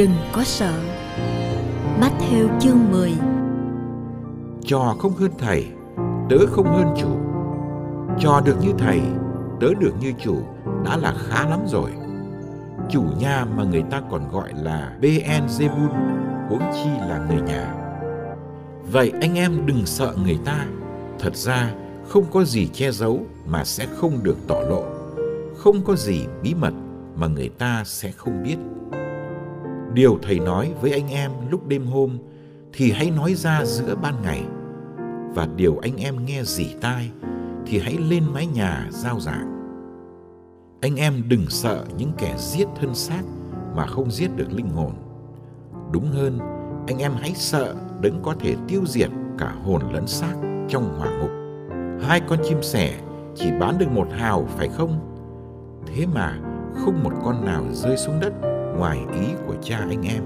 Đừng có sợ. Matthew chương 10 Trò không hơn thầy, tớ không hơn chủ. Trò được như thầy, tớ được như chủ đã là khá lắm rồi. Chủ nhà mà người ta còn gọi là Beelzebul, huống chi là người nhà. Vậy anh em đừng sợ người ta. Thật ra không có gì che giấu mà sẽ không được tỏ lộ. Không có gì bí mật mà người ta sẽ không biết. Điều thầy nói với anh em lúc đêm hôm thì hãy nói ra giữa ban ngày. Và điều anh em nghe dỉ tai thì hãy lên mái nhà giao giảng. Anh em đừng sợ những kẻ giết thân xác mà không giết được linh hồn. Đúng hơn, anh em hãy sợ đấng có thể tiêu diệt cả hồn lẫn xác trong hỏa ngục. Hai con chim sẻ chỉ bán được một hào phải không? Thế mà không một con nào rơi xuống đất ngoài ý của cha anh em.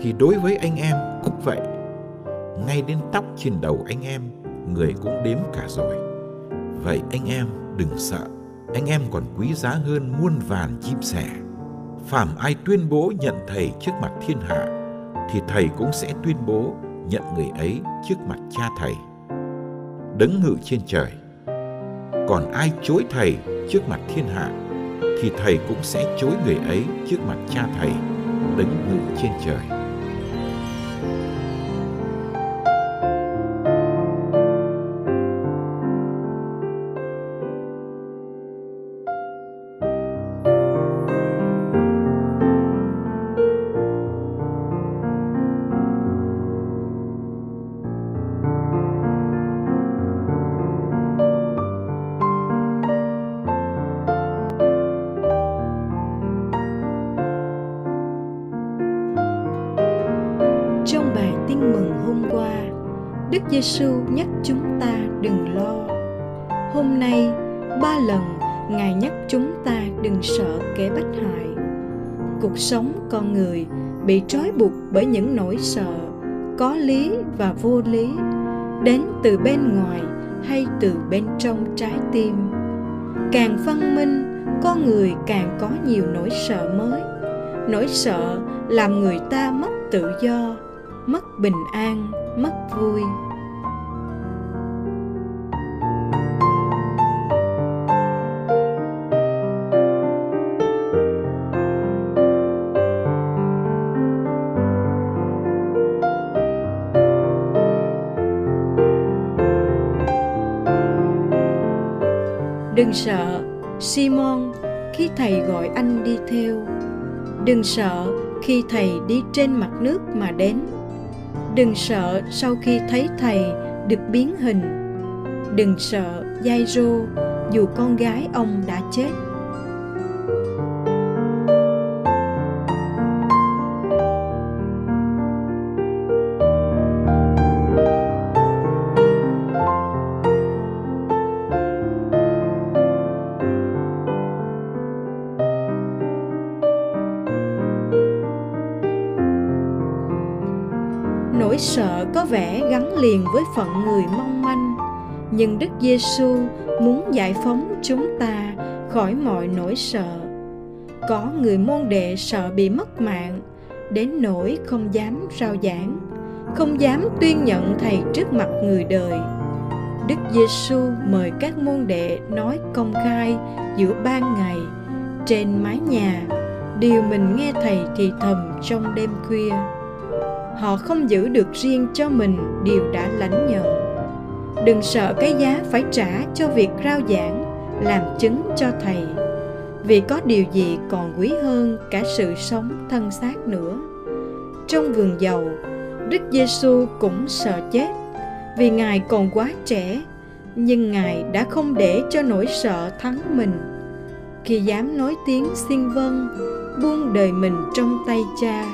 Thì đối với anh em cũng vậy. Ngay đến tóc trên đầu anh em, người cũng đếm cả rồi. Vậy anh em đừng sợ, anh em còn quý giá hơn muôn vàn chim sẻ. Phạm ai tuyên bố nhận thầy trước mặt thiên hạ, thì thầy cũng sẽ tuyên bố nhận người ấy trước mặt cha thầy. Đấng ngự trên trời. Còn ai chối thầy trước mặt thiên hạ thì thầy cũng sẽ chối người ấy trước mặt cha thầy đấng ngự trên trời. Đức Giêsu nhắc chúng ta đừng lo. Hôm nay, ba lần Ngài nhắc chúng ta đừng sợ kẻ bách hại. Cuộc sống con người bị trói buộc bởi những nỗi sợ có lý và vô lý đến từ bên ngoài hay từ bên trong trái tim. Càng văn minh, con người càng có nhiều nỗi sợ mới. Nỗi sợ làm người ta mất tự do, mất bình an, mất vui. Đừng sợ, Simon, khi thầy gọi anh đi theo. Đừng sợ khi thầy đi trên mặt nước mà đến. Đừng sợ sau khi thấy thầy được biến hình. Đừng sợ, Giai-rô, dù con gái ông đã chết. Liền với phận người mong manh. Nhưng đức giêsu muốn giải phóng chúng ta khỏi mọi nỗi sợ. Có người môn đệ sợ bị mất mạng, đến nỗi không dám rao giảng, không dám tuyên nhận thầy trước mặt người đời. Đức Giêsu mời các môn đệ nói công khai giữa ban ngày trên mái nhà, điều mình nghe thầy thì thầm trong đêm khuya họ không giữ được riêng cho mình, điều đã lãnh nhận đừng sợ cái giá phải trả cho việc rao giảng, làm chứng cho thầy, vì có điều gì còn quý hơn cả sự sống thân xác nữa. Trong vườn dầu, đức giêsu cũng sợ chết, vì ngài còn quá trẻ, nhưng ngài đã không để cho nỗi sợ thắng mình. Khi dám nói tiếng xin vâng buông đời mình trong tay cha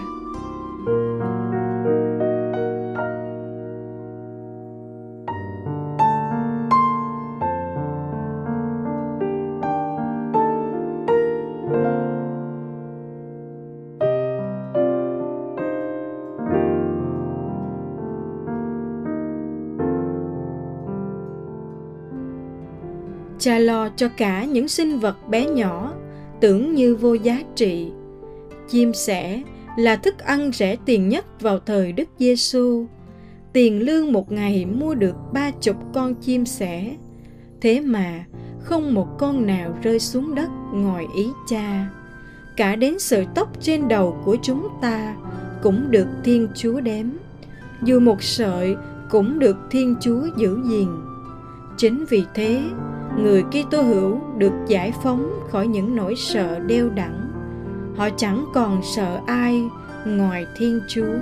cha lo cho cả những sinh vật bé nhỏ, tưởng như vô giá trị. Chim sẻ là thức ăn rẻ tiền nhất vào thời đức giêsu. Tiền lương một ngày mua được ba chục con chim sẻ. Thế mà không một con nào rơi xuống đất ngoài ý cha. Cả đến sợi tóc trên đầu của chúng ta cũng được thiên chúa đếm. Dù một sợi cũng được thiên chúa giữ gìn. Chính vì thế người Kitô hữu được giải phóng khỏi những nỗi sợ đeo đẳng. Họ chẳng còn sợ ai ngoài Thiên Chúa.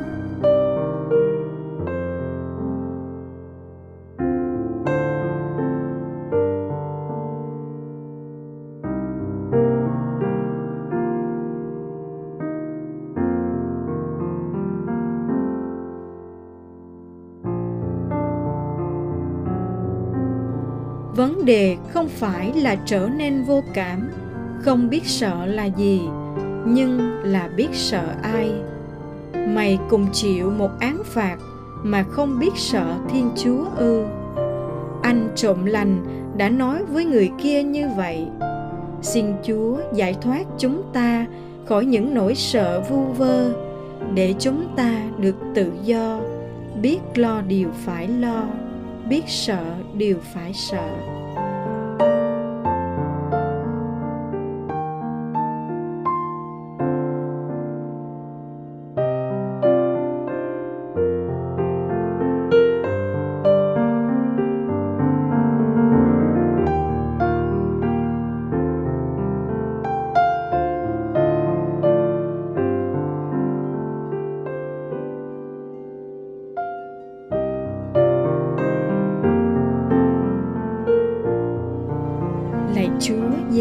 Đề không phải là trở nên vô cảm, không biết sợ là gì, nhưng là biết sợ ai. Mày cùng chịu một án phạt mà không biết sợ thiên chúa ư. Anh trộm lành đã nói với người kia như vậy. Xin chúa giải thoát chúng ta khỏi những nỗi sợ vu vơ, để chúng ta được tự do, biết lo điều phải lo, biết sợ điều phải sợ.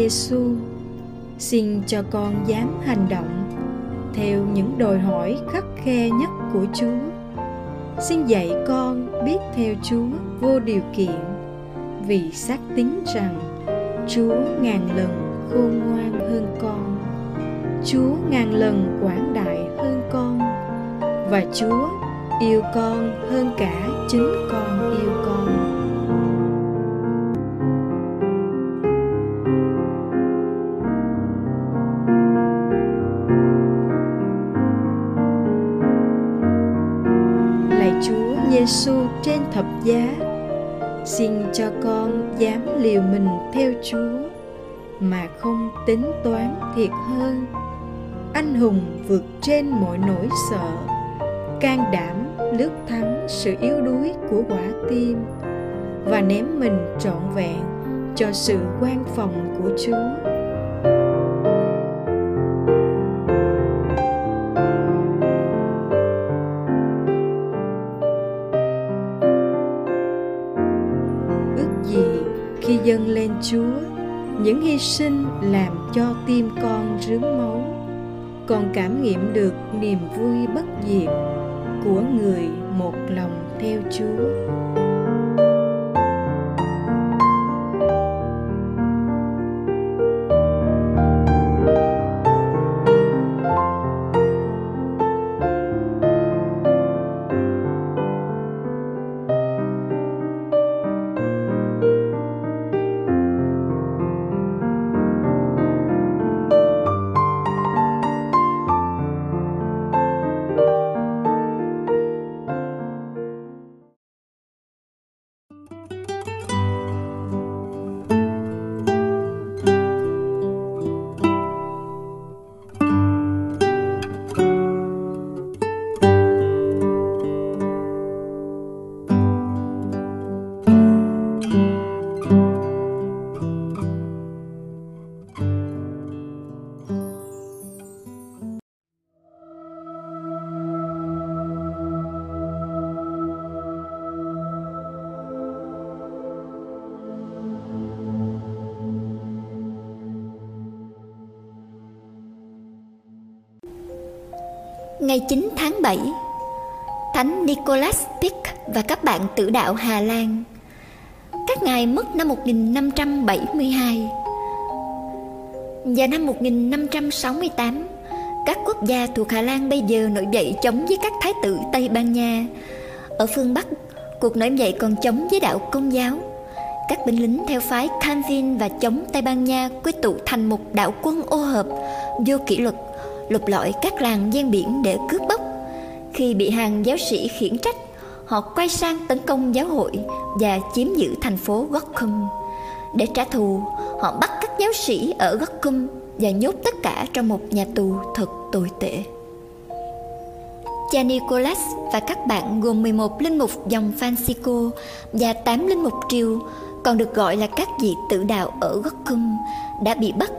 Giêsu, xin cho con dám hành động theo những đòi hỏi khắc khe nhất của Chúa. Xin dạy con biết theo Chúa vô điều kiện vì xác tín rằng Chúa ngàn lần khôn ngoan hơn con. Chúa ngàn lần quảng đại hơn con và Chúa yêu con hơn cả chính con yêu con. Giêsu trên thập giá, xin cho con dám liều mình theo Chúa, mà không tính toán thiệt hơn. Anh hùng vượt trên mọi nỗi sợ, can đảm lướt thắng sự yếu đuối của quả tim, và ném mình trọn vẹn cho sự quan phòng của Chúa. Những hy sinh làm cho tim con rướm máu. Con cảm nghiệm được niềm vui bất diệt của người một lòng theo Chúa. 9 tháng 7 Thánh Nicholas Pick và các bạn tử đạo Hà Lan. Các ngài mất năm 1572 Và năm 1568 Các quốc gia thuộc Hà Lan bây giờ nổi dậy chống với các thái tử Tây Ban Nha. Ở phương Bắc, cuộc nổi dậy còn chống với đạo Công giáo. Các binh lính theo phái Calvin và chống Tây Ban Nha quy tụ thành một đạo quân ô hợp vô kỷ luật lục lọi các làng ven biển để cướp bóc. Khi bị hàng giáo sĩ khiển trách họ quay sang tấn công giáo hội và chiếm giữ thành phố Gotham. Để trả thù họ bắt các giáo sĩ ở Gotham và nhốt tất cả trong một nhà tù thật tồi tệ. Cha Nicholas và các bạn gồm 11 linh mục dòng Francisco và 8 linh mục triều còn được gọi là các vị tự đạo ở Gotham đã bị bắt,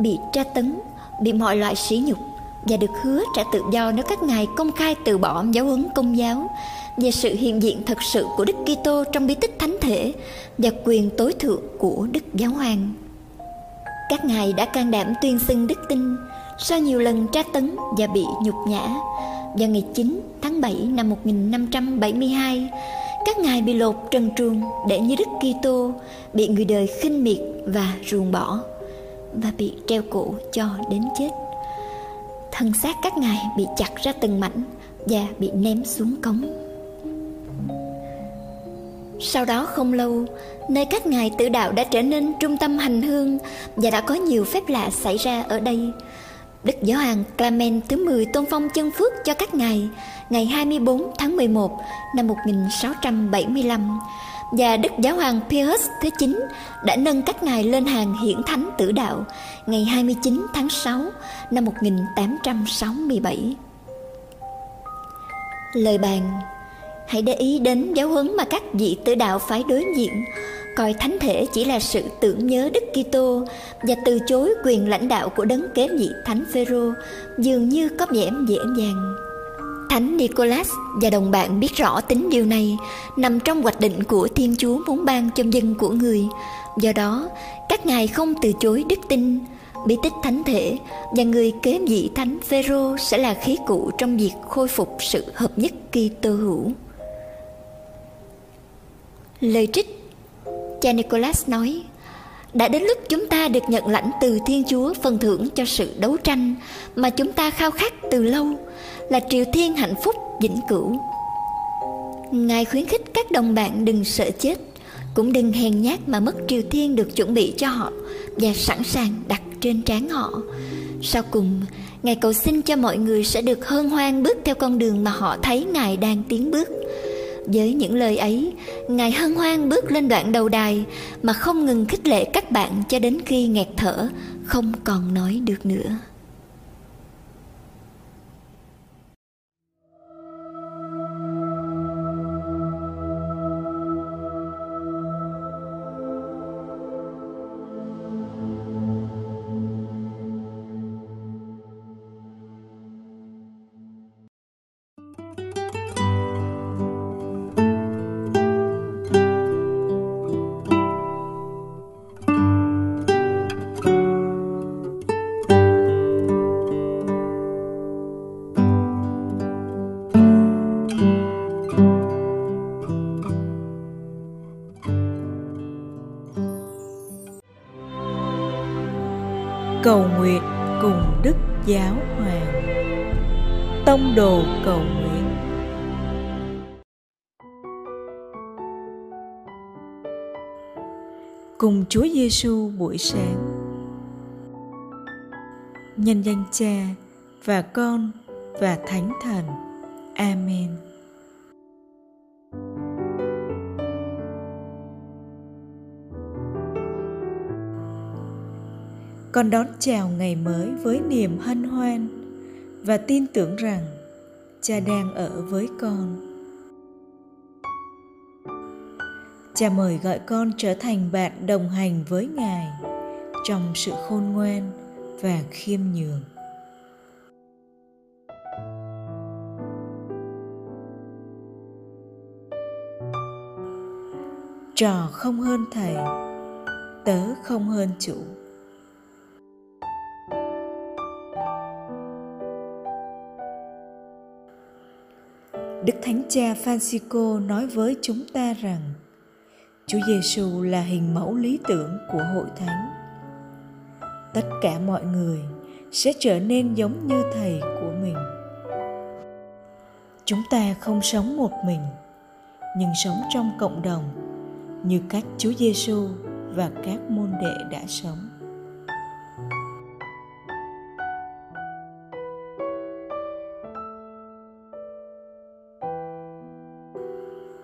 bị tra tấn, bị mọi loại sỉ nhục và được hứa trả tự do nếu các ngài công khai từ bỏ giáo huấn công giáo về sự hiện diện thật sự của Đức Kitô trong bí tích thánh thể và quyền tối thượng của Đức Giáo Hoàng. Các ngài đã can đảm tuyên xưng đức tin sau nhiều lần tra tấn và bị nhục nhã. Vào ngày 9 tháng 7 năm 1572, các ngài bị lột trần truồng để như Đức Kitô bị người đời khinh miệt và ruồng bỏ và bị treo cổ cho đến chết. Thân xác các ngài bị chặt ra từng mảnh và bị ném xuống cống. Sau đó không lâu, nơi các ngài tự đạo đã trở nên trung tâm hành hương và đã có nhiều phép lạ xảy ra ở đây. Đức Giáo hoàng Clement thứ 10 tôn phong chân phước cho các ngài ngày 24 tháng 11 năm 1675 và Đức Giáo hoàng Pius thứ 9 đã nâng các ngài lên hàng hiển thánh tử đạo ngày 29 tháng 6 năm 1867. Lời bàn, Hãy để ý đến giáo huấn mà các vị tử đạo phải đối diện, coi thánh thể chỉ là sự tưởng nhớ Đức Kitô và từ chối quyền lãnh đạo của đấng kế vị Thánh Phêrô dường như có vẻ dễ dàng. Thánh Nicholas và đồng bạn biết rõ tính điều này nằm trong hoạch định của Thiên Chúa muốn ban cho dân của người. Do đó, các ngài không từ chối đức tin, bí tích thánh thể và người kế vị Thánh Phêrô sẽ là khí cụ trong việc khôi phục sự hợp nhất Kitô hữu. Lời trích Cha Nicholas nói đã đến lúc chúng ta được nhận lãnh từ Thiên Chúa phần thưởng cho sự đấu tranh mà chúng ta khao khát từ lâu là triều thiên hạnh phúc vĩnh cửu. Ngài khuyến khích các đồng bạn đừng sợ chết, cũng đừng hèn nhát mà mất triều thiên được chuẩn bị cho họ và sẵn sàng đặt trên trán họ. Sau cùng, Ngài cầu xin cho mọi người sẽ được hân hoan bước theo con đường mà họ thấy Ngài đang tiến bước với những lời ấy, Ngài hân hoan bước lên đoạn đầu đài mà không ngừng khích lệ các bạn cho đến khi nghẹt thở, không còn nói được nữa. Giáo Hoàng. Tông đồ cầu nguyện. Cùng Chúa Giêsu buổi sáng. Nhân danh Cha và Con và Thánh Thần. Amen. Con đón chào ngày mới với niềm hân hoan và tin tưởng rằng cha đang ở với con. Cha mời gọi con trở thành bạn đồng hành với ngài trong sự khôn ngoan và khiêm nhường. Trò không hơn thầy, tớ không hơn chủ. Đức Thánh Cha Francisco nói với chúng ta rằng Chúa Giêsu là hình mẫu lý tưởng của hội thánh. Tất cả mọi người sẽ trở nên giống như thầy của mình. Chúng ta không sống một mình, nhưng sống trong cộng đồng như cách Chúa Giêsu và các môn đệ đã sống.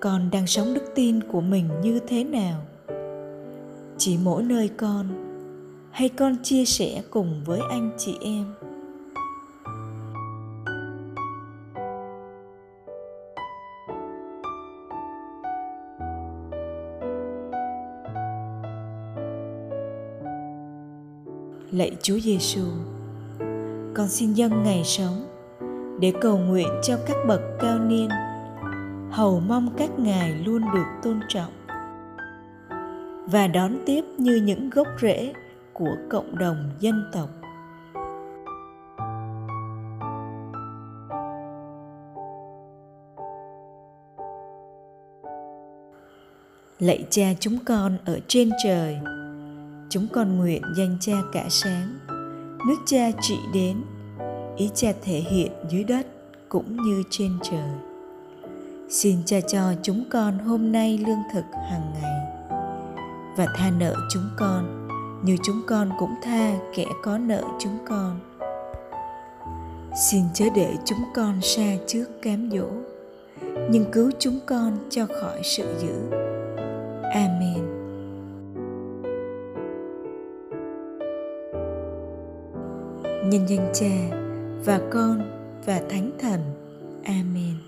Con đang sống đức tin của mình như thế nào. Chỉ mỗi nơi con hay con chia sẻ cùng với anh chị em. Lạy Chúa Giêsu, con xin dâng ngày sống để cầu nguyện cho các bậc cao niên hầu mong các ngài luôn được tôn trọng và đón tiếp như những gốc rễ của cộng đồng dân tộc. Lạy cha chúng con ở trên trời, chúng con nguyện danh cha cả sáng. Nước cha trị đến, ý cha thể hiện dưới đất cũng như trên trời xin cha cho chúng con hôm nay lương thực hàng ngày. Và tha nợ chúng con, như chúng con cũng tha kẻ có nợ chúng con. Xin chớ để chúng con xa trước cám dỗ, nhưng cứu chúng con cho khỏi sự dữ. Amen. Nhân danh cha và con và thánh thần. Amen.